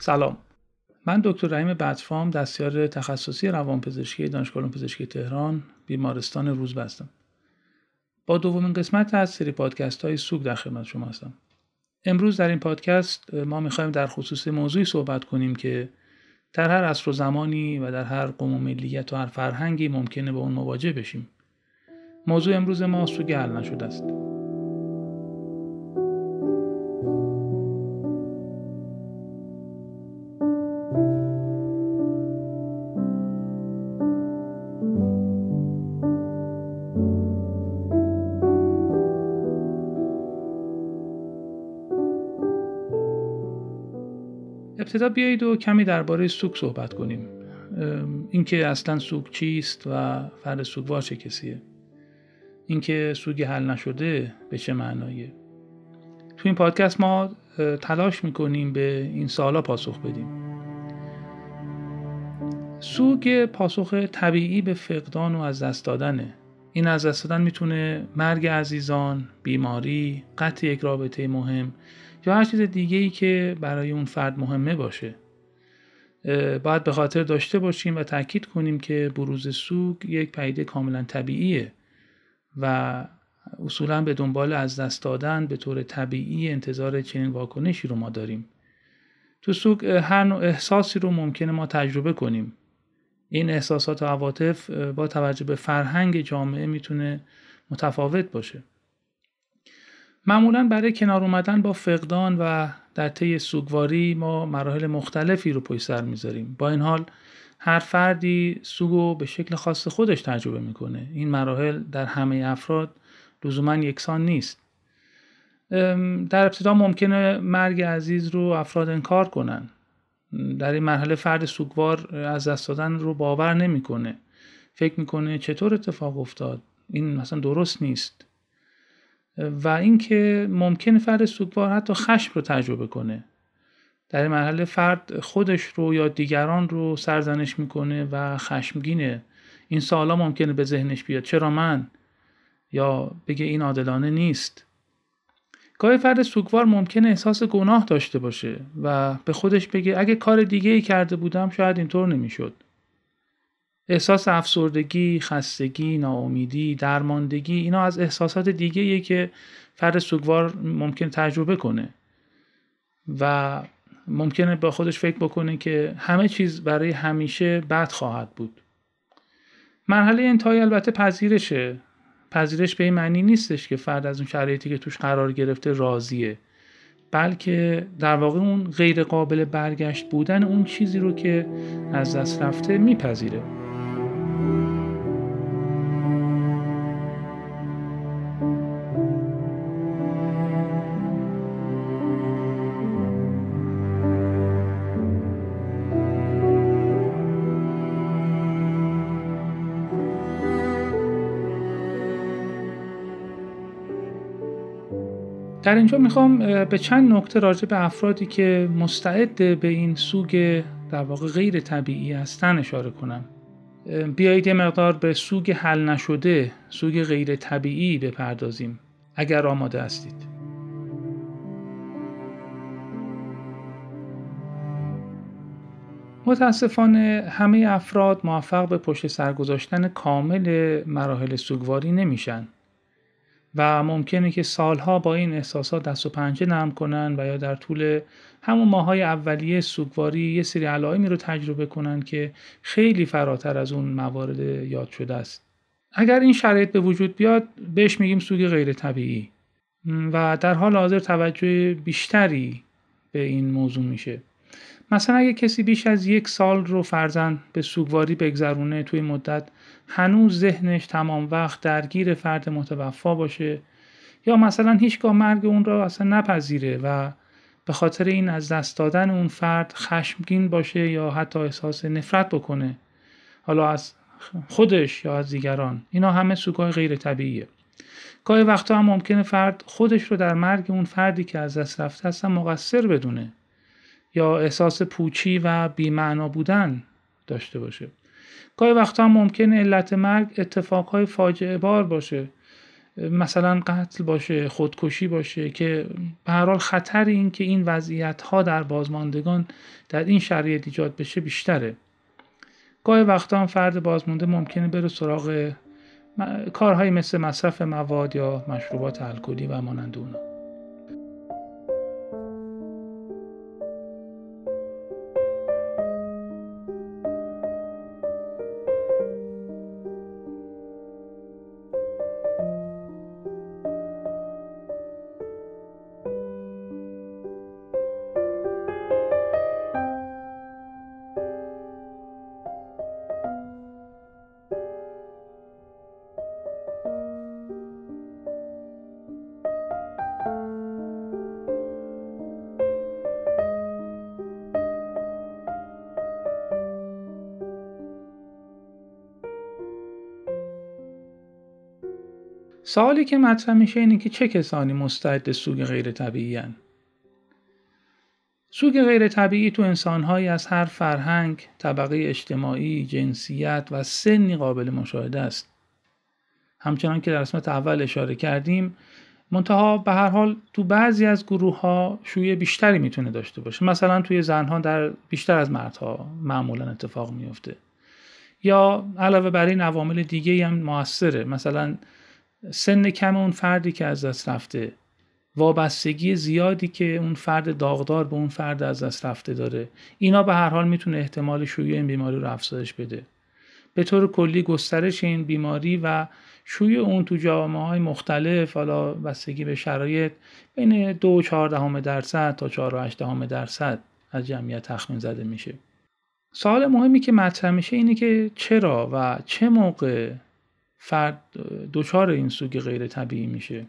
سلام. من دکتر رحیم بدفام دستیار تخصصی روانپزشکی دانشگاه پزشکی تهران بیمارستان روز بستم. با دومین قسمت از سری پادکست های سوگ در خدمت شما هستم. امروز در این پادکست ما می‌خوایم در خصوص موضوعی صحبت کنیم که در هر عصر و زمانی و در هر قوم و ملیت و هر فرهنگی ممکنه با اون مواجه بشیم. موضوع امروز ما سوگ حل نشده است. ابتدا بیایید و کمی درباره سوگ صحبت کنیم. اینکه اصلا سوگ چیست و فرد سوگوار چه کسیه؟ اینکه سوگ حل نشده به چه معنایه تو این پادکست ما تلاش می‌کنیم به این سوالا پاسخ بدیم. سوگ پاسخ طبیعی به فقدان و از دست دادنه. این از دست دادن می‌تونه مرگ عزیزان، بیماری، قطع یک رابطه مهم یا هر چیز دیگه ای که برای اون فرد مهمه باشه. باید به خاطر داشته باشیم و تاکید کنیم که بروز سوگ یک پدیده کاملا طبیعیه و اصولا به دنبال از دست دادن به طور طبیعی انتظار چنین واکنشی رو ما داریم. تو سوگ هر نوع احساسی رو ممکنه ما تجربه کنیم. این احساسات و عواطف با توجه به فرهنگ جامعه می‌تونه متفاوت باشه. معمولا برای کنار اومدن با فقدان و در طی سوگواری ما مراحل مختلفی رو پشت سر می‌ذاریم. با این حال هر فردی سوگو به شکل خاص خودش تجربه می‌کنه. این مراحل در همه افراد لزوما یکسان نیست. در ابتدا ممکنه مرگ عزیز رو افراد انکار کنن. در این مرحله فرد سوگوار از دست دادن رو باور نمی‌کنه. فکر می‌کنه چطور اتفاق افتاد. این مثلا درست نیست. و اینکه ممکن فرد سوگوار حتی خشم رو تجربه کنه. در این مرحله فرد خودش رو یا دیگران رو سرزنش می‌کنه و خشمگینه. این سوالا ممکنه به ذهنش بیاد. چرا من؟ یا بگه این عادلانه نیست. گاهی فرد سوگوار ممکنه احساس گناه داشته باشه و به خودش بگه اگه کار دیگه ای کرده بودم شاید اینطور نمی‌شد. احساس افسردگی، خستگی، ناامیدی، درماندگی اینا از احساسات دیگه که فرد سوگوار ممکن تجربه کنه. و ممکنه با خودش فکر بکنه که همه چیز برای همیشه بد خواهد بود. مرحله انتهایی البته پذیرشه. پذیرش به این معنی نیستش که فرد از اون شرایطی که توش قرار گرفته راضیه. بلکه در واقع اون غیر قابل برگشت بودن اون چیزی رو که از دست رفته میپذیره. در اینجا می‌خوام به چند نکته راجع به افرادی که مستعد به این سوگ در واقع غیر طبیعی هستن اشاره کنم. بیایید یه مقدار به سوگ حل نشده سوگ غیر طبیعی بپردازیم اگر آماده هستید. متاسفانه همه افراد موفق به پشت سر گذاشتن کامل مراحل سوگواری نمیشن. و ممکنه که سالها با این احساسات دست و پنجه نرم کنن و یا در طول همون ماهای اولیه سوگواری یه سری علائمی رو تجربه کنن که خیلی فراتر از اون موارد یاد شده است. اگر این شرایط به وجود بیاد بهش میگیم سوگ غیر طبیعی. و در حال حاضر توجه بیشتری به این موضوع میشه. مثلا اگه کسی بیش از یک سال رو فرزن به سوگواری بگذرونه توی مدت هنوز ذهنش تمام وقت درگیر فرد متوفا باشه یا مثلا هیچگاه مرگ اون را اصلا نپذیره و به خاطر این از دست دادن اون فرد خشمگین باشه یا حتی احساس نفرت بکنه حالا از خودش یا از دیگران. اینا همه سوگای غیر طبیعیه. گاهی وقتا هم ممکنه فرد خودش رو در مرگ اون فردی که از دست رفته هستن مقصر بدونه. یا احساس پوچی و بیمعنا بودن داشته باشه. گاهی وقتا هم ممکنه علت مرگ اتفاقهای فاجعه بار باشه. مثلا قتل باشه خودکشی باشه که به هر حال خطر این که این وضعیت ها در بازماندگان در این شرایط ایجاد بشه بیشتره. گاهی وقتا هم فرد بازمانده ممکنه بره سراغ کارهایی مثل مصرف مواد یا مشروبات الکلی و مانند اونا. سوالی که مطرح میشه اینه که چه کسانی مستعد سوگ غیر طبیعی هن؟ سوگ غیر طبیعی تو انسانهایی از هر فرهنگ، طبقه اجتماعی، جنسیت و سنی قابل مشاهده است. همچنان که در قسمت اول اشاره کردیم منتها به هر حال تو بعضی از گروه ها شویه بیشتری می‌تونه داشته باشه مثلا توی زنها در بیشتر از مردها معمولا اتفاق میفته یا علاوه بر این عوامل دیگه هم موثره مثلا سن کم اون فردی که از دست رفته وابستگی زیادی که اون فرد داغدار به اون فرد از دست رفته داره. اینا به هر حال می‌تونه احتمال شیوع این بیماری رو افزایش بده. به طور کلی گسترش این بیماری و شیوع اون تو جامعه های مختلف حالا بستگی به شرایط بین دو چهاردهم درصد تا چهار و دهم درصد از جمعیت تخمین زده میشه. سوال مهمی که مطرح میشه اینه که چرا و چه موقع فرد دچار این سوگ غیر طبیعی میشه.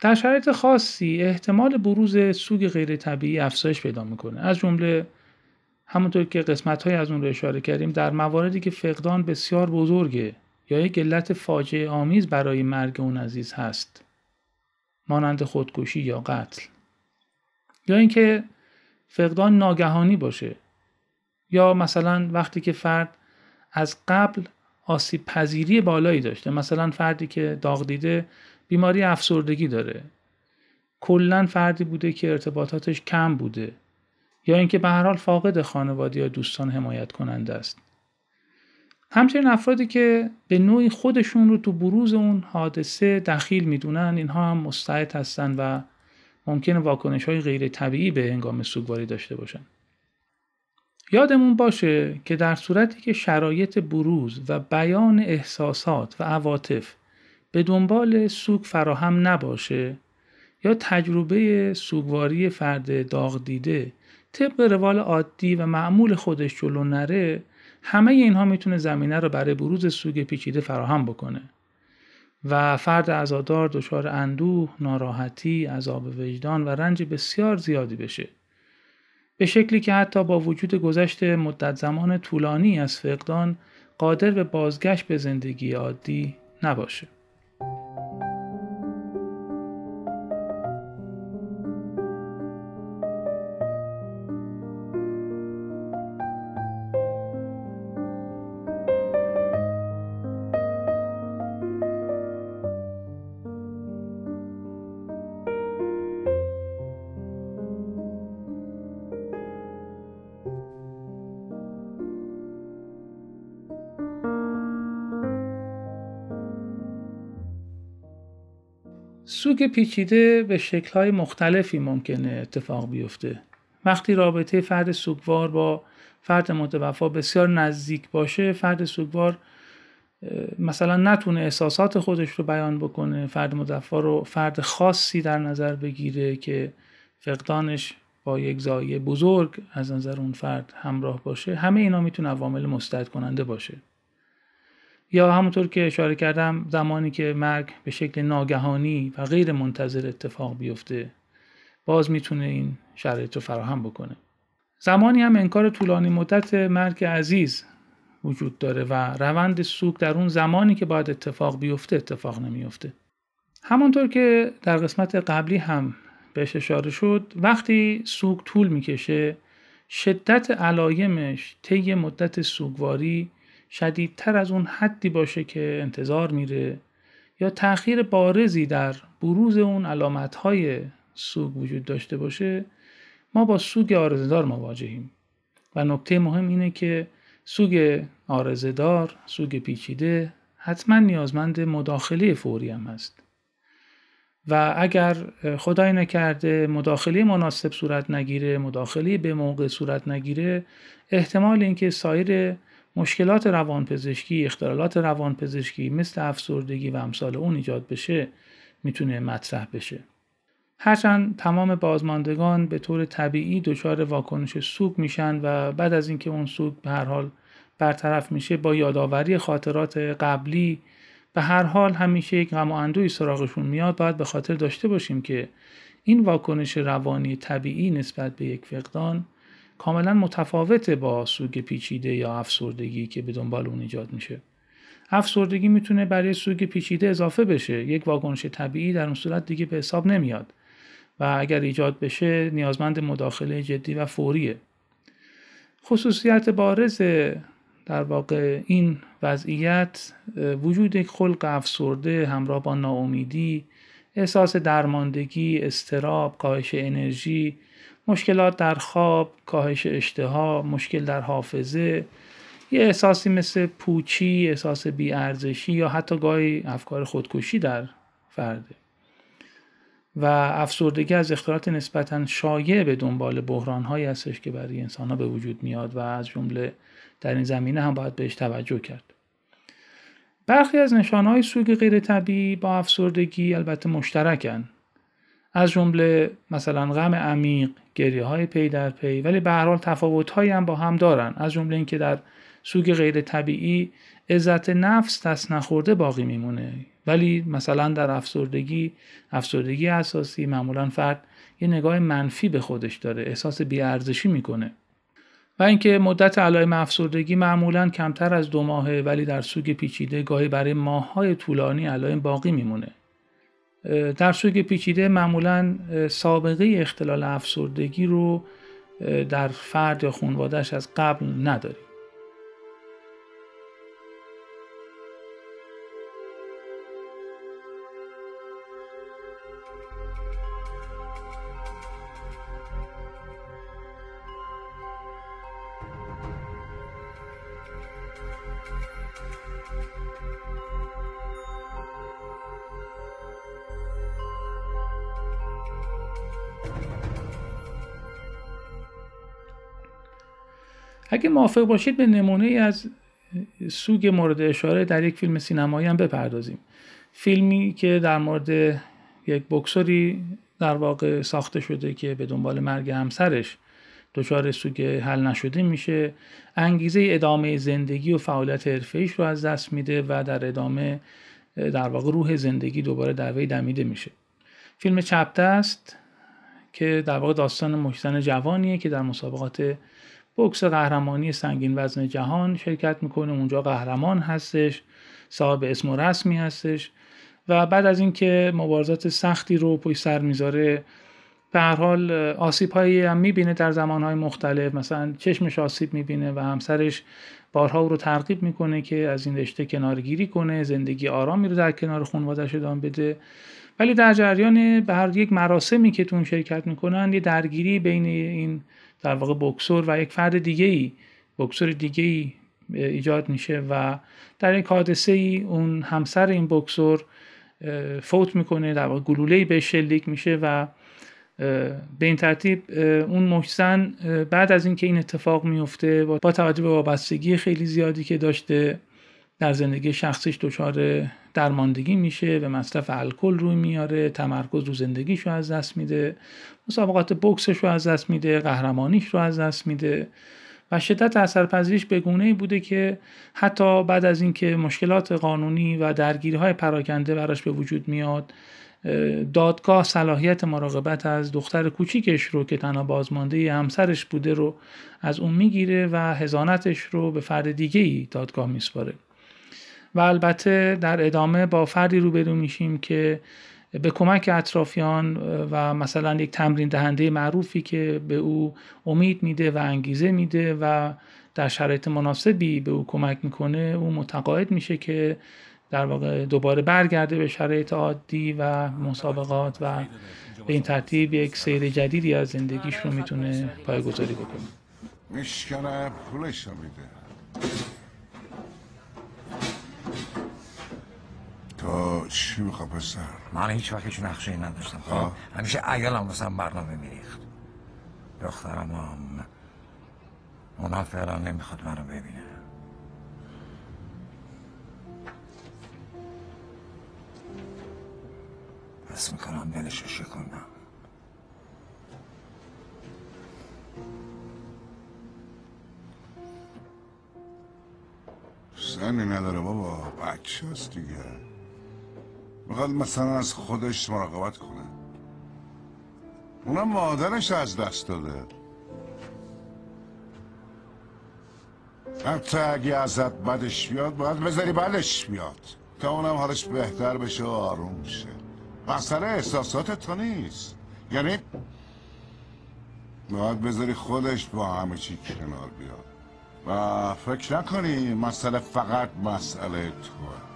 در شرایط خاصی احتمال بروز سوگ غیر طبیعی افزایش پیدا می‌کنه. از جمله همونطور که قسمت های از اون رو اشاره کردیم در مواردی که فقدان بسیار بزرگه یا یک علت فاجعه آمیز برای مرگ اون عزیز هست مانند خودکشی یا قتل. یا اینکه فقدان ناگهانی باشه. یا مثلا وقتی که فرد از قبل آسیب پذیری بالایی داشته. مثلا فردی که داغ دیده بیماری افسردگی داره. کلا فردی بوده که ارتباطاتش کم بوده. یا اینکه به هر حال فاقد خانواده یا دوستان حمایت کننده است. همچنین افرادی که به نوعی خودشون رو تو بروز اون حادثه دخیل می‌دونن اینها هم مستعد هستن و ممکن واکنش های غیر طبیعی به هنگام سوگواری داشته باشن. یادمون باشه که در صورتی که شرایط بروز و بیان احساسات و عواطف به دنبال سوگ فراهم نباشه یا تجربه سوگواری فرد داغ دیده طبق روال عادی و معمول خودش جلو نره همه اینها می‌تونه زمینه رو برای بروز سوگ پیچیده فراهم بکنه. و فرد عزادار دچار اندوه، ناراحتی، عذاب وجدان و رنج بسیار زیادی بشه. به شکلی که حتی با وجود گذشت مدت زمان طولانی از فقدان قادر به بازگشت به زندگی عادی نباشه. سوگ پیچیده به شکلهای مختلفی ممکنه اتفاق بیفته. وقتی رابطه فرد سوگوار با فرد متوفا بسیار نزدیک باشه فرد سوگوار مثلا نتونه احساسات خودش رو بیان بکنه فرد متوفا رو فرد خاصی در نظر بگیره که فقدانش با یک زایه بزرگ از نظر اون فرد همراه باشه. همه اینا می‌تونه عوامل مستعد کننده باشه. یا همونطور که اشاره کردم زمانی که مرگ به شکل ناگهانی و غیر منتظر اتفاق بیفته باز می‌تونه این شرایط رو فراهم بکنه. زمانی هم انکار طولانی مدت مرگ عزیز وجود داره و روند سوگ در اون زمانی که باید اتفاق بیفته اتفاق نمیفته همانطور که در قسمت قبلی هم بهش اشاره شد وقتی سوگ طول می‌کشه شدت علایمش طی مدت سوگواری شدیدتر از اون حدی باشه که انتظار میره یا تأخیر بارزی در بروز اون علامت های سوگ وجود داشته باشه ما با سوگ آرزدار مواجهیم. و نکته مهم اینه که سوگ آرزدار سوگ پیچیده حتما نیازمند مداخله فوری هم هست. و اگر خدای نکرده مداخله مناسب صورت نگیره مداخله به موقع صورت نگیره احتمال اینکه سایر مشکلات روانپزشکی اختلالات روانپزشکی مثل افسردگی و امثال اون ایجاد بشه می‌تونه مطرح بشه. هرچند تمام بازماندگان به طور طبیعی دچار واکنش سوگ میشن و بعد از اینکه اون سوگ به هر حال برطرف میشه با یادآوری خاطرات قبلی به هر حال همیشه یک غم و اندوی سراغشون میاد. باید به خاطر داشته باشیم که این واکنش روانی طبیعی نسبت به یک فقدان کاملا متفاوته با سوگ پیچیده یا افسردگی که به دنبال اون ایجاد میشه. افسردگی می‌تونه برای سوگ پیچیده اضافه بشه. یک واکنش طبیعی در اون صورت دیگه به حساب نمیاد. و اگر ایجاد بشه نیازمند مداخله جدی و فوریه. خصوصیت بارز در واقع این وضعیت وجود یک خلق افسرده همراه با ناامیدی احساس درماندگی استراب کاهش انرژی مشکلات در خواب کاهش اشتها مشکل در حافظه یه احساسی مثل پوچی احساس بیارزشی یا حتی گاهی افکار خودکشی در فرده. و افسردگی از اختلالات نسبتا شایع به دنبال بحران هایی هستش که برای انسان ها به وجود میاد و از جمله در این زمینه هم باید بهش توجه کرد. برخی از های سوگ غیر طبیعی با افسردگی البته مشترکن. از جمله مثلا غم عمیق گریه های پی در پی ولی به هر حال تفاوت هم با هم دارن. از جمله اینکه در سوگ غیر طبیعی عزت نفس دست نخورده باقی میمونه. ولی مثلا در افسردگی افسردگی اساسی معمولا فرد یه نگاه منفی به خودش داره احساس بیارزشی می‌کنه. و اینکه مدت علائم افسردگی معمولا کمتر از دو ماهه ولی در سوگ پیچیده گاهی برای ماههای طولانی علائم باقی میمونه. در سوگ پیچیده معمولا سابقه اختلال افسردگی رو در فرد یا خانوادهش از قبل نداریم. موافق باشید به نمونه ای از سوگ مورد اشاره در یک فیلم سینمایی هم بپردازیم. فیلمی که در مورد یک بکسوری در واقع ساخته شده که به دنبال مرگ همسرش دچار سوگ حل نشده میشه انگیزه ادامه زندگی و فعالیت حرفه‌ایش رو از دست میده و در ادامه در واقع روح زندگی دوباره در وی دمیده میشه. فیلم چپ است که در واقع داستان مشتن جوانیه که در مسابقات بوکس قهرمانی سنگین وزن جهان شرکت می‌کنه. اونجا قهرمان هستش صاحب اسم و رسمی هستش و بعد از اینکه مبارزات سختی رو پشت سر می‌ذاره به هر حال آسیب هایی هم می‌بینه در زمان های مختلف. مثلا چشمش آسیب می‌بینه و همسرش بارها او رو ترغیب می‌کنه که از این رشته کنارگیری کنه زندگی آرامی رو در کنار خانواده‌اش ادامه بده. ولی در جریان به هر یک مراسمی که تون شرکت می‌کنن یه درگیری بین این در واقع بکسور و یک فرد دیگه ای بکسور دیگه ای ایجاد میشه و در یک حادثه ای اون همسر این بکسور فوت می‌کنه در واقع گلوله به شلیک میشه و به این ترتیب اون محسن بعد از اینکه این اتفاق میفته با توجه به وابستگی خیلی زیادی که داشته در زندگی شخصیش دچار درماندگی میشه به مصرف الکل روی میاره تمرکز رو زندگیش رو از دست میده مسابقات بکسش رو از دست میده قهرمانیش رو از دست میده و شدت اثرپذیریش به گونه ای بوده که حتی بعد از اینکه مشکلات قانونی و درگیری های پراکنده براش به وجود میاد دادگاه صلاحیت مراقبت از دختر کوچیکش رو که تنها بازمانده همسرش بوده رو از اون می‌گیره و هزانتش رو به فرد دیگه ای دادگاه میسپاره. و البته در ادامه با فردی روبرو میشیم که به کمک اطرافیان و مثلا یک تمرین دهنده معروفی که به او امید میده و انگیزه میده و در شرایط مناسبی به او کمک می‌کنه او متقاعد میشه که در واقع دوباره برگرده به شرایط عادی و مسابقات و به این ترتیب یک سیر جدیدی از زندگیش رو می‌تونه پایگذاری بکنه. میشکنه پولش میده. چی میخوا پسر؟ من هیچ وقت هیچ نقشه نداشتم. خب همیشه ایالم واسم برنامه میریخت. دخترم هم اونا فعلا نمی‌خواد منو ببینه. حس می‌کنم دلش رو شکندم زنی نداره بابا بچه هست دیگه. می‌خواد مثلا از خودش مراقبت کنه. اونم مادرش از دست داده. حتی اگه ازت بدش بیاد باید بذاری بدش بیاد. تا اونم حالش بهتر بشه و آروم شه مسئله احساسات تو نیست. یعنی باید بذاری خودش با همه چی کنار بیاد. و فکر نکنی مسئله فقط مسئله توه.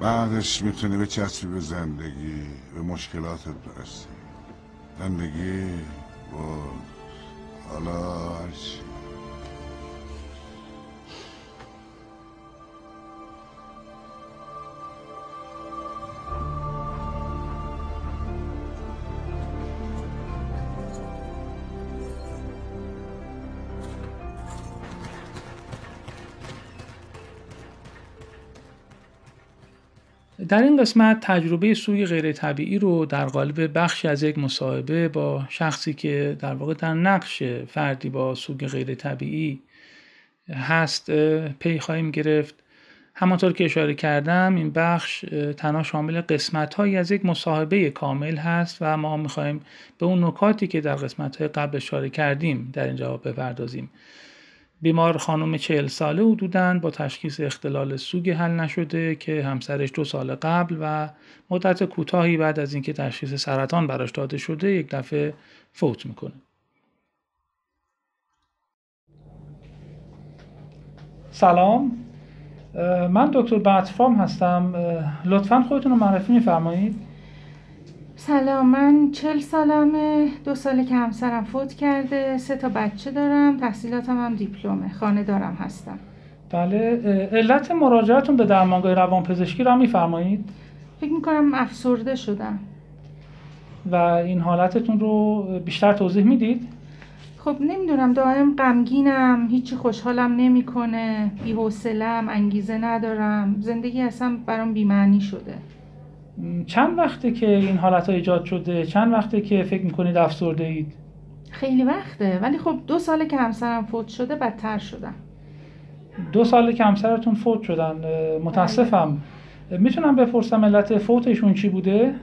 بعدش می‌تونی به چسبی به زندگی به مشکلاتت برسی. زندگی بود حالا هرچی در این قسمت تجربه سوی غیر طبیعی رو در قالب بخشی از یک مصاحبه با شخصی که در واقع در نقش فردی با سوگ غیر طبیعی هست پی خواهیم گرفت. همانطور که اشاره کردم این بخش تنها شامل قسمت هایی از یک مصاحبه کامل هست و ما می‌خواهیم به اون نکاتی که در قسمت های قبل اشاره کردیم در اینجا بپردازیم. بیمار خانم چهل ساله حدودن با تشخیص اختلال سوگ حل نشده که همسرش دو سال قبل و مدت کوتاهی بعد از اینکه تشخیص سرطان براش داده شده یک دفعه فوت می‌کنه. سلام. من دکتر بطفام هستم. لطفا خودتون رو معرفی میفرمایید. سلام من چل سالمه دو ساله که همسرم فوت کرده سه تا بچه دارم تحصیلاتم هم دیپلمه خانه دارم هستم. بله علت مراجعتون به درمانگاه روانپزشکی رو هم میفرمایید؟ فکر می‌کنم افسرده شدم. و این حالتتون رو بیشتر توضیح می‌دید؟ خب نمی‌دونم دائم غمگینم هیچی خوشحالم نمی‌کنه بی‌حوصله‌ام انگیزه ندارم زندگی اصلا برام بی‌معنی شده. چند وقته که این حالت ها ایجاد شده؟ چند وقته که فکر می‌کنید افسرده اید؟ خیلی وقته ولی خب دو ساله که همسرم فوت شده بدتر شدم. دو ساله که همسرتون فوت شدن متاسفم. می‌تونم بپرسم علت فوتشون چی بوده؟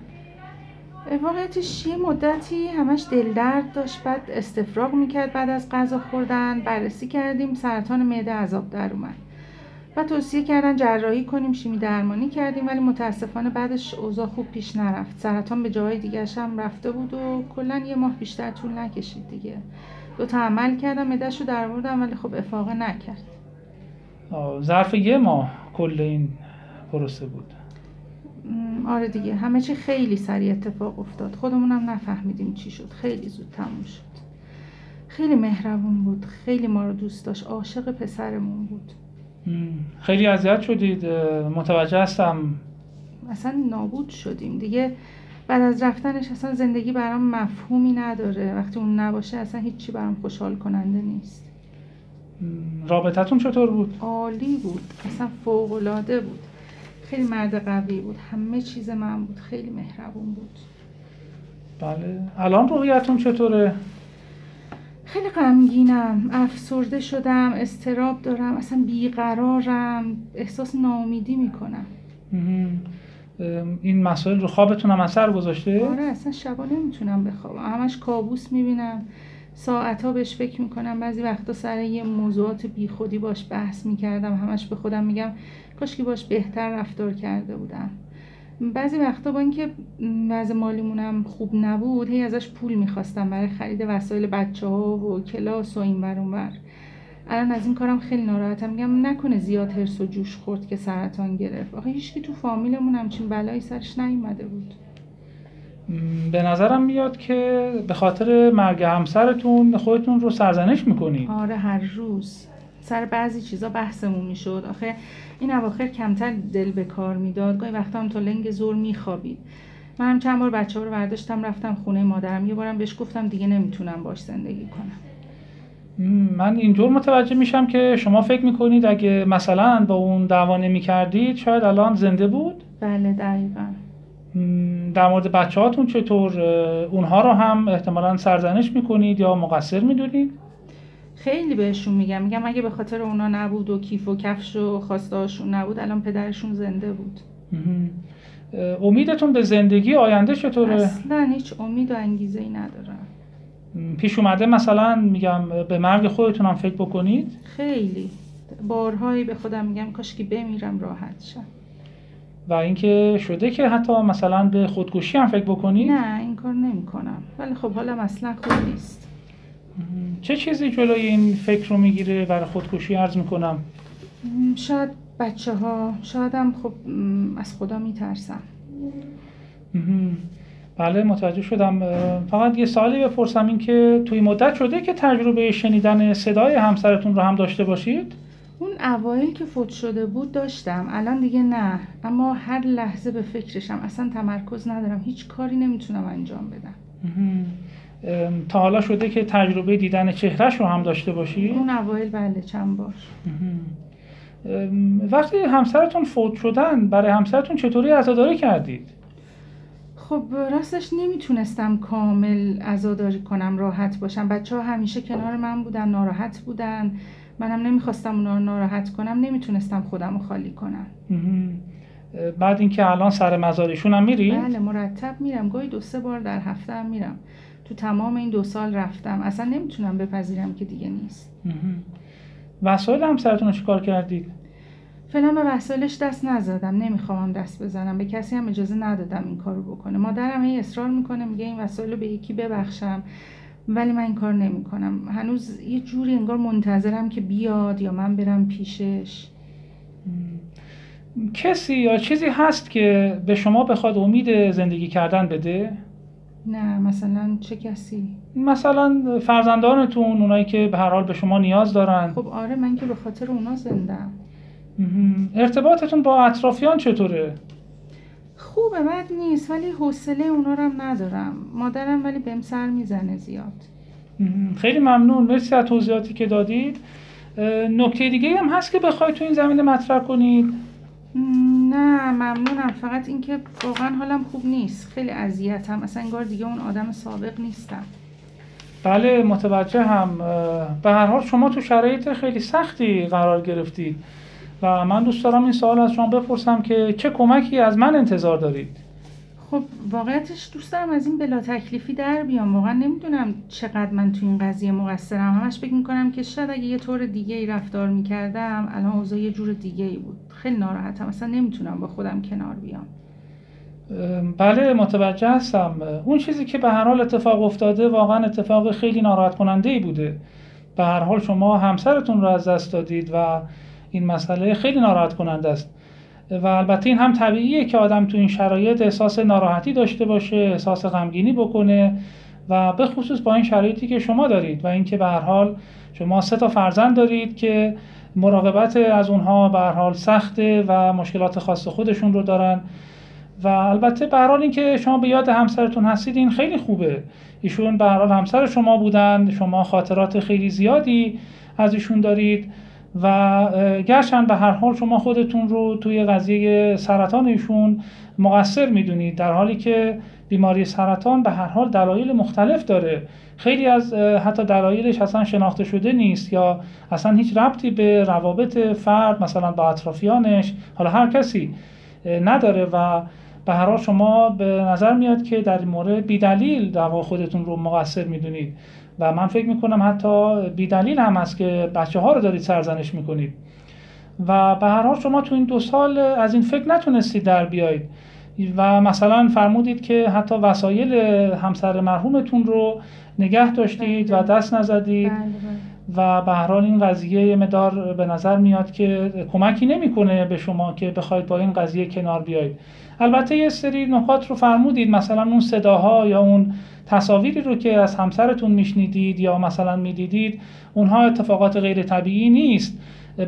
واقعیتش یه مدتی همش دلدرد داشت بعد استفراغ می‌کرد بعد از غذا خوردن. بررسی کردیم سرطان معده عذاب در اومد. و توصیه کردن جراحی کنیم شیمی درمانی کردیم ولی متاسفانه بعدش اوضاع خوب پیش نرفت. سرطان به جای دیگه هم رفته بود و کلا یه ماه بیشتر طول نکشید دیگه. دو تا عمل کردم مدهش رو در ولی خب افاقه نکرد. ظرف یه ماه کل این پروسه بود. آره دیگه. همه چی خیلی سریع اتفاق افتاد. خودمونم نفهمیدیم چی شد. خیلی زود تموم شد. خیلی مهربون بود. خیلی ما رو دوست داشت. عاشق پسرمون بود. خیلی اذیت شدید متوجه هستم. اصلا نابود شدیم دیگه. بعد از رفتنش اصلا زندگی برام مفهومی نداره. وقتی اون نباشه اصلا هیچی برام خوشحال کننده نیست. رابطتون چطور بود؟ عالی بود. اصلا فوق العاده بود. خیلی مرد قوی بود. همه چیز من بود. خیلی مهربون بود. بله. الان روحیتون چطوره؟ خیلی غمگینم افسرده شدم استراب دارم اصلا بیقرارم احساس ناامیدی می‌کنم. این مسائل رو خوابتون هم اثر گذاشته؟ آره اصلا شبا نمی‌تونم بخوابم. همش کابوس می‌بینم. ساعتها بهش فکر می‌کنم. بعضی وقتا سر یه موضوعات بیخودی باش بحث می‌کردم. همش به خودم میگم کاش باش بهتر رفتار کرده بودم. بعضی وقتا با اینکه وضع مالیمونم خوب نبود هی ازش پول می‌خواستم برای خرید وسایل بچه ها و کلاس و این بر اون بر الان از این کارم خیلی ناراحتم. میگم نکنه زیاد هرس و جوش خورد که سرطان گرفت. آخه هیچکی تو فامیلمون همچین بلایی سرش نیومده بود. به نظرم میاد که به خاطر مرگ همسرتون خودتون رو سرزنش می‌کنید. آره هر روز. سر بعضی چیزا بحثمون می‌شد. آخه این اواخر کمتر دل به کار می‌داد. گاهی وقتا هم تا لنگ زور میخوابید. منم چند بار بچه ها رو برداشتم رفتم خونه مادرم. یه بارم بهش گفتم دیگه نمی‌تونم باش زندگی کنم. من اینجور متوجه میشم که شما فکر می‌کنید اگه مثلا با اون دعوا نمی‌کردید شاید الان زنده بود؟ بله دقیقا. در مورد بچه هاتون چطور اونها رو هم احتمالا سرزنش می‌کنید یا مقصر می‌دونید؟ خیلی بهشون میگم. میگم اگه به خاطر اونا نبود و کیف و کفش و خواستهاشون نبود الان پدرشون زنده بود. امیدتون به زندگی آینده چطوره؟ اصلا هیچ امید و انگیزه ای ندارم. پیش اومده مثلا میگم به مرگ خودتون هم فکر بکنید؟ خیلی. بارهایی به خودم میگم کاش که بمیرم راحت شم. و اینکه شده که حتی مثلا به خودکشی هم فکر بکنید؟ نه این کار نمی کنم ولی خب حالا اصلا خوب نیست. چه چیزی جلوی این فکر رو می‌گیره؟ برای خودکشی عرض می‌کنم؟ شاید بچه ها شاید هم خب از خدا میترسم. بله متوجه شدم. فقط یه سالی بپرسم. این که توی مدت شده که تجربه شنیدن صدای همسرتون رو هم داشته باشید؟ اون اوایل که فوت شده بود داشتم. الان دیگه نه. اما هر لحظه به فکرشم اصلا تمرکز ندارم. هیچ کاری نمی‌تونم انجام بدم. تا حالا شده که تجربه دیدن چهرش رو هم داشته باشید؟ اون اوایل بله چند بار وقتی همسرتون فوت شدن برای همسرتون چطوری عزاداری کردید؟ خب راستش نمی‌تونستم کامل عزاداری کنم راحت باشم بچه ها همیشه کنار من بودن ناراحت بودن منم نمی‌خواستم اونا رو ناراحت کنم نمی‌تونستم خودم رو خالی کنم بعد اینکه الان سر مزارشون هم میری؟ بله مرتب میرم گاهی دو سه بار در هفته هم میرم تو تمام این دو سال رفتم. اصلا نمی‌تونم بپذیرم که دیگه نیست. وسایل همسرتون رو چیکار کردید؟ فعلا به وسایلش دست نزدم. نمی‌خوام دست بزنم. به کسی هم اجازه ندادم این کارو بکنه. مادرم هی اصرار می‌کنه میگه این وسایل رو به یکی ببخشم. ولی من این کار نمی‌کنم. هنوز یه جوری انگار منتظرم که بیاد یا من برم پیشش. کسی یا چیزی هست که به شما بخواد امید زندگی کردن بده؟ نه مثلا چه کسی؟ مثلا فرزندانتون اونایی که به هر حال به شما نیاز دارن. خب آره من که به خاطر اونا زندم ارتباطتون با اطرافیان چطوره؟ خوبه بد نیست ولی حوصله اونا رو هم ندارم. مادرم ولی بهم سر می‌زنه زیاد. خیلی ممنون. مرسی از توضیحاتی که دادید. نکته دیگه هم هست که بخواید تو این زمینه مطرح کنید. نه ممنونم. فقط اینکه واقعا حالم خوب نیست. خیلی اذیتم. اصلا انگار دیگه اون آدم سابق نیستم. بله متوجه هم به هر حال شما تو شرایط خیلی سختی قرار گرفتید. و من دوست دارم این سوال از شما بپرسم که چه کمکی از من انتظار دارید؟ خب واقعیتش دوست دارم از این بلا تکلیفی در بیام. واقعا نمی‌دونم چقدر من تو این قضیه مقصرم. همش فکر می‌کنم که شاید اگه یه طور دیگه ای رفتار می‌کردم الان اوضاع یه جور دیگه ای بود. خیلی ناراحتم. اصلا نمی‌تونم با خودم کنار بیام. بله متوجه هستم. اون چیزی که به هر حال اتفاق افتاده واقعا اتفاق خیلی ناراحت کننده ای بوده. به هر حال شما همسرتون رو از دست دادید و این مسئله خیلی ناراحت کننده است. و البته این هم طبیعیه که آدم تو این شرایط احساس ناراحتی داشته باشه احساس غمگینی بکنه و به خصوص با این شرایطی که شما دارید و اینکه به هر حال شما سه تا فرزند دارید که مراقبت از اونها به هر حال سخته و مشکلات خاص خودشون رو دارن. و البته به هر حال اینکه شما به یاد همسرتون هستید این خیلی خوبه. ایشون به هر حال همسر شما بودن شما خاطرات خیلی زیادی از ایشون دارید. و گرچند به هر حال شما خودتون رو توی قضیه سرطان ایشون مقصر می‌دونید در حالی که بیماری سرطان به هر حال دلایل مختلف داره. خیلی از حتی دلایلش اصلا شناخته شده نیست یا اصلا هیچ ربطی به روابط فرد مثلا با اطرافیانش حالا هر کسی نداره و به هر حال شما به نظر میاد که در این مورد بیدلیل دعوا خودتون رو مقصر می‌دونید. و من فکر می‌کنم حتی بیدلیل هم هست که بچه ها رو دارید سرزنش می‌کنید. و به هر حال شما تو این دو سال از این فکر نتونستید در بیایید. و مثلا فرمودید که حتی وسایل همسر مرحومتون رو نگه داشتید و دست نزدید. و به هر حال این قضیه یه مدار به نظر میاد که کمکی نمی‌کنه به شما که بخواید با این قضیه کنار بیاید البته یه سری نکات رو فرمودید مثلا اون صداها یا اون تصاویری رو که از همسرتون میشنیدید یا مثلا می‌دیدید اونها اتفاقات غیر طبیعی نیست.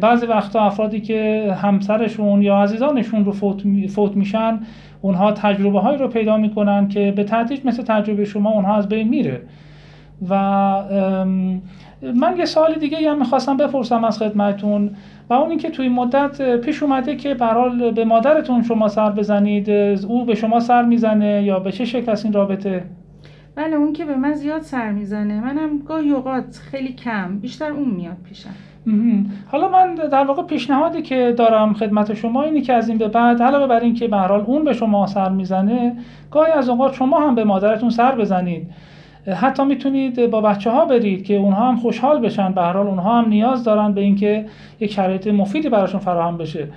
بعضی وقتا افرادی که همسرشون یا عزیزانشون رو فوت, فوت میشن اونها تجربه هایی رو پیدا می‌کنن که به تدریج مثل تجربه شما اونها از بین میره. و من یه سوال دیگه هم می‌خواستم بپرسم از خدمتون و اون اینکه توی مدت پیش اومده که برحال به مادرتون شما سر بزنید او به شما سر می‌زنه یا به چه شکل از این رابطه؟ بله اون که به من زیاد سر می‌زنه. منم گاهی اوقات خیلی کم بیشتر اون میاد پیشم. حالا من در واقع پیشنهادی که دارم خدمت شما اینی که از این به بعد علاوه بر اینکه به اون به شما سر می‌زنه گاهی از اوقات شما هم به مادرتون سر بزنید. حتی می‌تونید با بچه ها برید که اونها هم خوشحال بشن. به هر حال اونها هم نیاز دارن به اینکه یک شرایط مفیدی براشون فراهم بشه.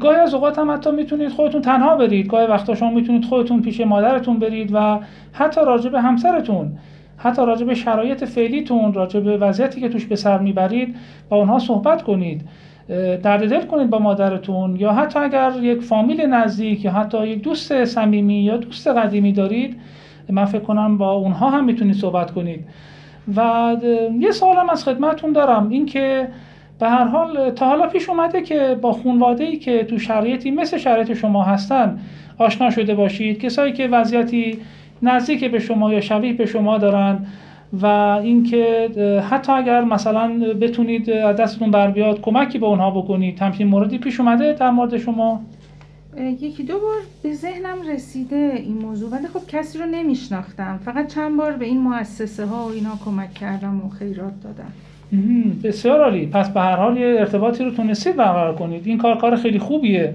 گاهی از اوقات هم حتی می‌تونید خودتون تنها برید. گاهی وقتا شما می‌تونید خودتون پیش مادرتون برید و حتی راجع به همسرتون حتی راجع به شرایط فعلیتون راجع به وضعیتی که توش به سر می‌برید با اونها صحبت کنید. درد دل کنید با مادرتون. یا حتی اگر یک فامیل نزدیک یا حتی یک دوست صمیمی یا دوست قدیمی دارید من فکر کنم با اونها هم می‌تونید صحبت کنید. و یه سوالم از خدمتون دارم اینکه به هر حال تا حالا پیش اومده که با خونواده ای که تو شرایطی مثل شرایط شما هستن آشنا شده باشید. کسایی که وضعیتی نزدیک به شما یا شبیه به شما دارن و اینکه حتی اگر مثلا بتونید دستتون بر بیاد کمکی به اونها بکنید. همچین موردی پیش اومده در مورد شما؟ یکی دو بار به ذهنم رسیده این موضوع. ولی خب کسی رو نمیشناختم. فقط چند بار به این مؤسسه ها و اینا کمک کردم و خیرات دادم. بسیار عالی. پس به هر حال یه ارتباطی رو تونستید برقرار کنید. این کار کار خیلی خوبیه.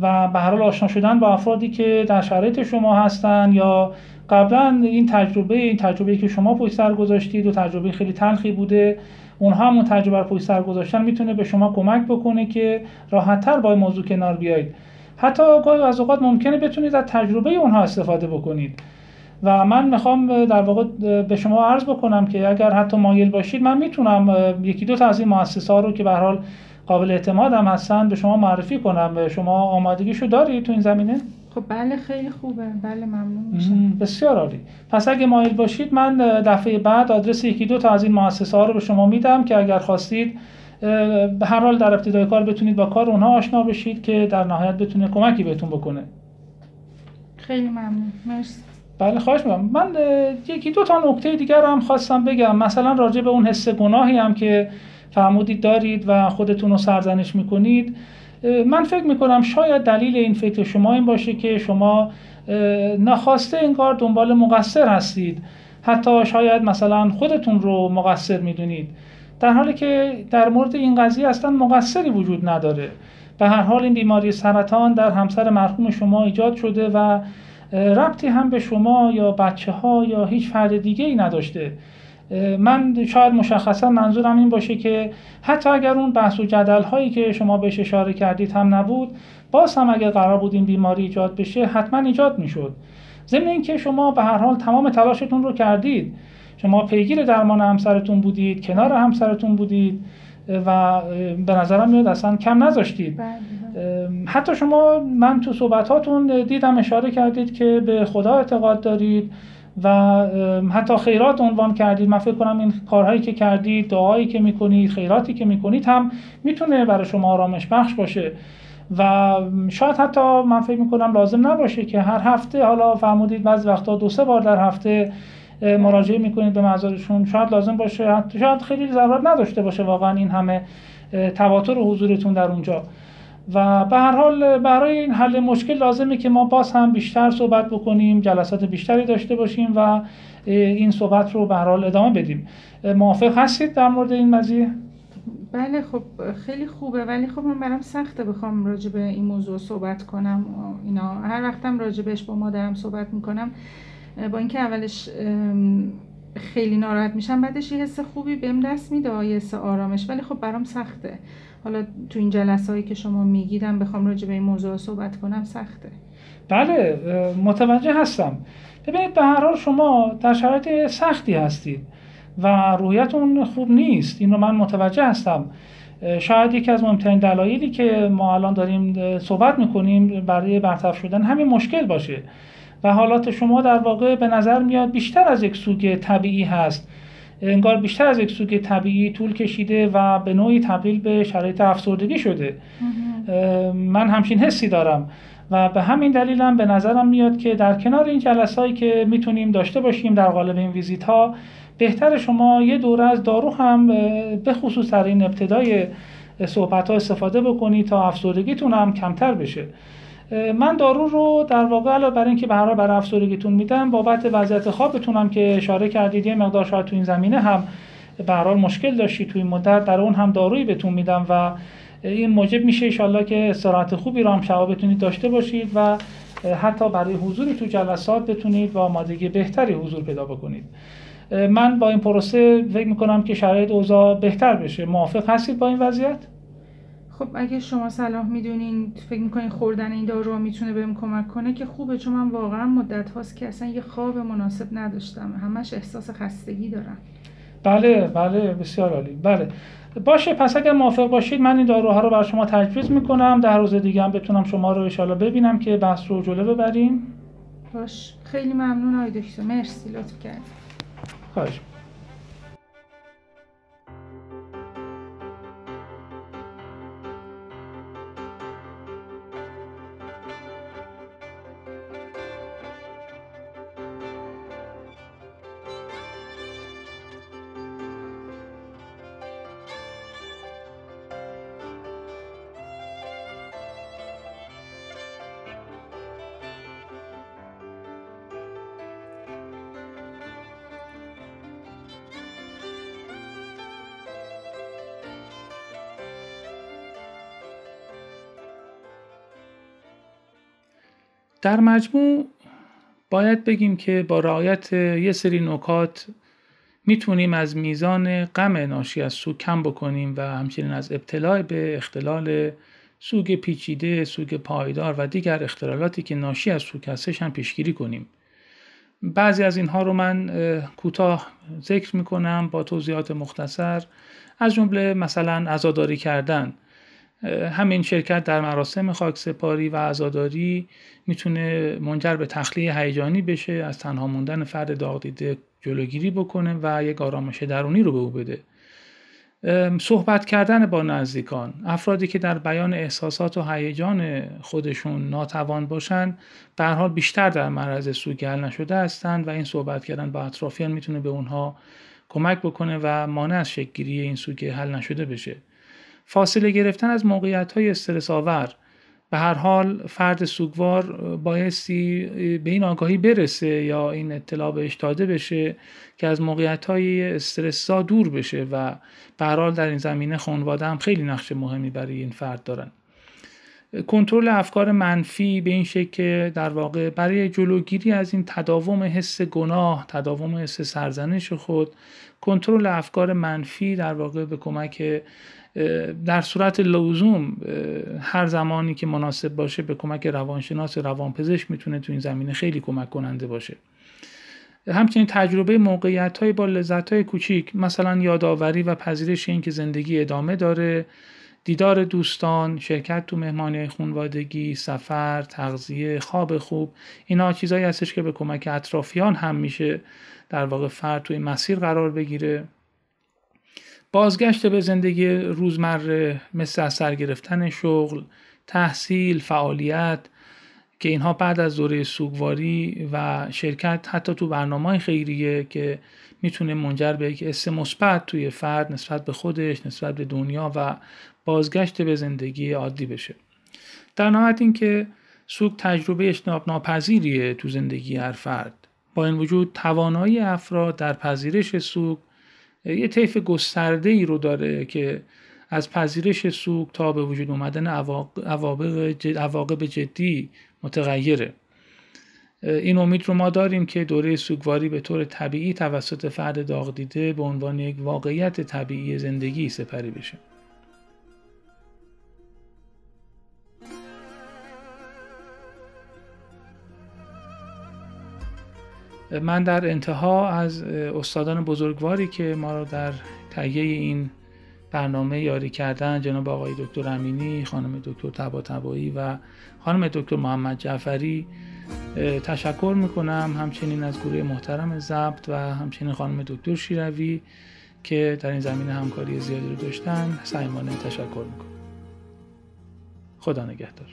و به هر حال آشنا شدن با افرادی که در شرایط شما هستن یا قبلا این تجربه این تجربه که شما پشت سر گذاشتید و تجربه خیلی تلخی بوده اونها هم اون تجربه رو پشت سر گذاشتن می‌تونه به شما کمک بکنه که راحتتر با این موضوع کنار بیایید حتی از اوقات ممکنه بتونید از تجربه اونها استفاده بکنید. و من می‌خوام در واقع به شما عرض بکنم که اگر حتی مایل باشید من می‌تونم یکی دو تا از این مؤسسه ها رو که به حال قابل اعتماد هم هستن به شما معرفی کنم. به شما آمادگیشو دارید تو این زمینه؟ خب بله خیلی خوبه. بله ممنون میشم. بسیار عالی. پس اگه مایل باشید من دفعه بعد آدرس یکی دو تا از این مؤسسه ها رو به شما میدم که اگر خواستید به هر حال در ابتدای کار بتونید با کار اونها آشنا بشید که در نهایت بتونه کمکی بهتون بکنه. خیلی ممنون. مرسی. بله خواهش می‌کنم. من یکی دو تا نکته دیگر هم خواستم بگم. مثلا راجع به اون حس گناهی هم که فرمودید دارید و خودتون رو سرزنش می‌کنید. من فکر می‌کنم شاید دلیل این فکر شما این باشه که شما نخواسته انگار دنبال مقصر هستید. حتی شاید مثلا خودتون رو مقصر می‌دونید. در حالی که در مورد این قضیه اصلا مقصری وجود نداره. به هر حال این بیماری سرطان در همسر مرحوم شما ایجاد شده و ربطی هم به شما یا بچه ها یا هیچ فرد دیگه ای نداشته. من شاید مشخصا منظورم این باشه که حتی اگر اون بحث و جدل هایی که شما بهش اشاره کردید هم نبود باز هم اگر قرار بود این بیماری ایجاد بشه حتما ایجاد می‌شد. ضمن اینکه شما به هر حال تمام تلاشتون رو کردید. شما پیگیر درمان همسرتون بودید کنار همسرتون بودید و به نظرم میاد اصلا کم نذاشتید. بله. حتی شما من تو صحبتاتون دیدم اشاره کردید که به خدا اعتقاد دارید و حتی خیرات عنوان کردید. من فکر کنم این کارهایی که کردید دعایی که می‌کنید خیراتی که می‌کنید هم می‌تونه برای شما آرامش بخش باشه. و شاید حتی من فکر می‌کنم لازم نباشه که هر هفته حالا فرمودید بعضی وقتا دو سه بار در هفته مراجعه می‌کنید به مزارشون. شاید لازم باشه شاید خیلی ضرورت نداشته باشه واقعا این همه تواتر و حضورتون در اونجا. و به هر حال برای این حل مشکل لازمه که ما باز هم بیشتر صحبت بکنیم جلسات بیشتری داشته باشیم و این صحبت رو به هر حال ادامه بدیم. موافق هستید در مورد این قضیه بله خب خیلی خوبه ولی خب من برام سخته بخوام راجع به این موضوع صحبت کنم. اینا هر وقتم راجع بهش با مادرم صحبت می‌کنم. با اینکه اولش خیلی ناراحت میشم بعدش یه حس خوبی بهم دست میده یه حس آرامش. ولی خب برام سخته. حالا تو این جلسه هایی که شما میگیدم بخوام راجع به این موضوع صحبت کنم سخته. بله متوجه هستم. ببینید به هر حال شما در شرایط سختی هستید و روحیتون خوب نیست. این رو من متوجه هستم. شاید یکی از مهمترین دلایلی که ما الان داریم صحبت می‌کنیم برای برطرف شدن همین مشکل باشه. و حالات شما در واقع به نظر میاد بیشتر از یک سوگ طبیعی هست. انگار بیشتر از یک سوگ طبیعی طول کشیده و به نوعی تبدیل به شرایط افسردگی شده. من همچین حسی دارم و به همین دلیلم به نظرم میاد که در کنار این جلسه هایی که می‌تونیم داشته باشیم در قالب این ویزیت ها بهتر شما یه دوره از دارو هم به خصوص در این ابتدای صحبت ها استفاده بکنید تا افسردگیتون هم کمتر بشه. من دارو رو در واقع علاوه بر اینکه به بر افسردگیتون میدم بابت وضعیت خوابتون هم که اشاره کردید یه مقدار شاید تو این زمینه هم به مشکل داشتید تو این مدت در اون هم دارویی بهتون میدم و این موجب میشه ایشالله که استراحت خوبی رو هم شما بتونید داشته باشید و حتی برای حضوری تو جلسات بتونید با آمادگی بهتری حضور پیدا بکنید. من با این پروسه فکر می‌کنم که شرایط اوضاع بهتر بشه. موافق هستید با این وضعیت؟ خب اگه شما صلاح می‌دونین فکر می‌کنین خوردن این دارو می‌تونه بهم کمک کنه که خوبه چون من واقعا مدت هاست که اصلا یه خواب مناسب نداشتم. همش احساس خستگی دارم. بله بله بسیار عالی. بله. باشه پس اگر موافق باشید من این داروها رو بر شما تجویز می‌کنم. در روز دیگه هم بتونم شما رو ان ببینم که بحث رو جلو ببریم. باش. خیلی ممنون آقای دکتر. مرسی لطف کردید. خواهش در مجموع باید بگیم که با رعایت یه سری نکات می‌تونیم از میزان غم ناشی از سوگ کم بکنیم و همچنین از ابتلاع به اختلال سوگ پیچیده، سوگ پایدار و دیگر اختلالاتی که ناشی از سوگ هستش هم پیشگیری کنیم. بعضی از اینها رو من کوتاه ذکر می‌کنم با توضیحات مختصر از جمله مثلا عزاداری کردن همین شرکت در مراسم خاک سپاری و عزاداری می‌تونه منجر به تخلیه هیجانی بشه از تنها موندن فرد داغ دیده جلوگیری بکنه و یک آرامش درونی رو به او بده. صحبت کردن با نزدیکان. افرادی که در بیان احساسات و هیجان خودشون ناتوان باشند به حال بیشتر در معرض سوگل نشده هستند و این صحبت کردن با اطرافیان می‌تونه به اونها کمک بکنه و مانع از شکلگیری این سوگ حل نشده بشه. فاصله گرفتن از موقعیت های استرس آور به هر حال فرد سوگوار بایستی به این آگاهی برسه یا این اطلاع بهش داده بشه که از موقعیت های استرسا دور بشه و به هر حال در این زمینه خانواده هم خیلی نقش مهمی برای این فرد دارن. کنترل افکار منفی به این شکل که در واقع برای جلوگیری از این تداوم حس گناه تداوم حس سرزنش خود کنترل افکار منفی در واقع به کمک در صورت لزوم هر زمانی که مناسب باشه به کمک روانشناس روانپزشک می‌تونه تو این زمینه خیلی کمک کننده باشه. همچنین تجربه موقعیت های با لذت های کوچیک مثلا یادآوری و پذیرش این که زندگی ادامه داره دیدار دوستان شرکت تو مهمانی خونوادگی سفر تغذیه خواب خوب اینا چیزایی هستش که به کمک اطرافیان هم میشه در واقع فرد توی مسیر قرار بگیره. بازگشت به زندگی روزمره مثل از سر گرفتن شغل، تحصیل، فعالیت که اینها بعد از دوره سوگواری و شرکت حتی تو برنامه خیریه که می‌تونه منجر به یک اس مثبت توی فرد نسبت به خودش نسبت به دنیا و بازگشت به زندگی عادی بشه. در نهایت اینکه سوگ تجربه اجتناب ناپذیریه تو زندگی هر فرد. با این وجود توانایی افراد در پذیرش سوگ یه طیف گسترده ای رو داره که از پذیرش سوگ تا به وجود اومدن عواقب جدی متغیره. این امید رو ما داریم که دوره سوگواری به طور طبیعی توسط فرد داغ دیده به عنوان یک واقعیت طبیعی زندگی سپری بشه. من در انتها از استادان بزرگواری که ما را در تهیه این برنامه یاری کردن جناب آقای دکتر امینی خانم دکتر تبا تبایی و خانم دکتر محمد جعفری تشکر می‌کنم همچنین از گروه محترم ضبط و همچنین خانم دکتر شیروی که در این زمینه همکاری زیادی رو داشتن. سعیمانه تشکر می‌کنم. خدا نگهدار.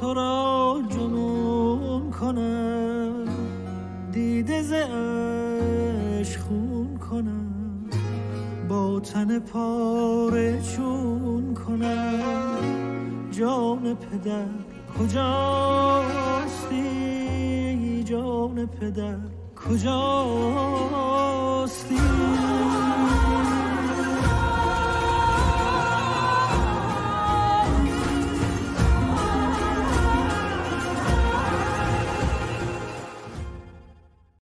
تو را جنون کنم دیده ز خون کنم با تن پاره چون کنم. جان پدر کجاستی؟ جان پدر کجا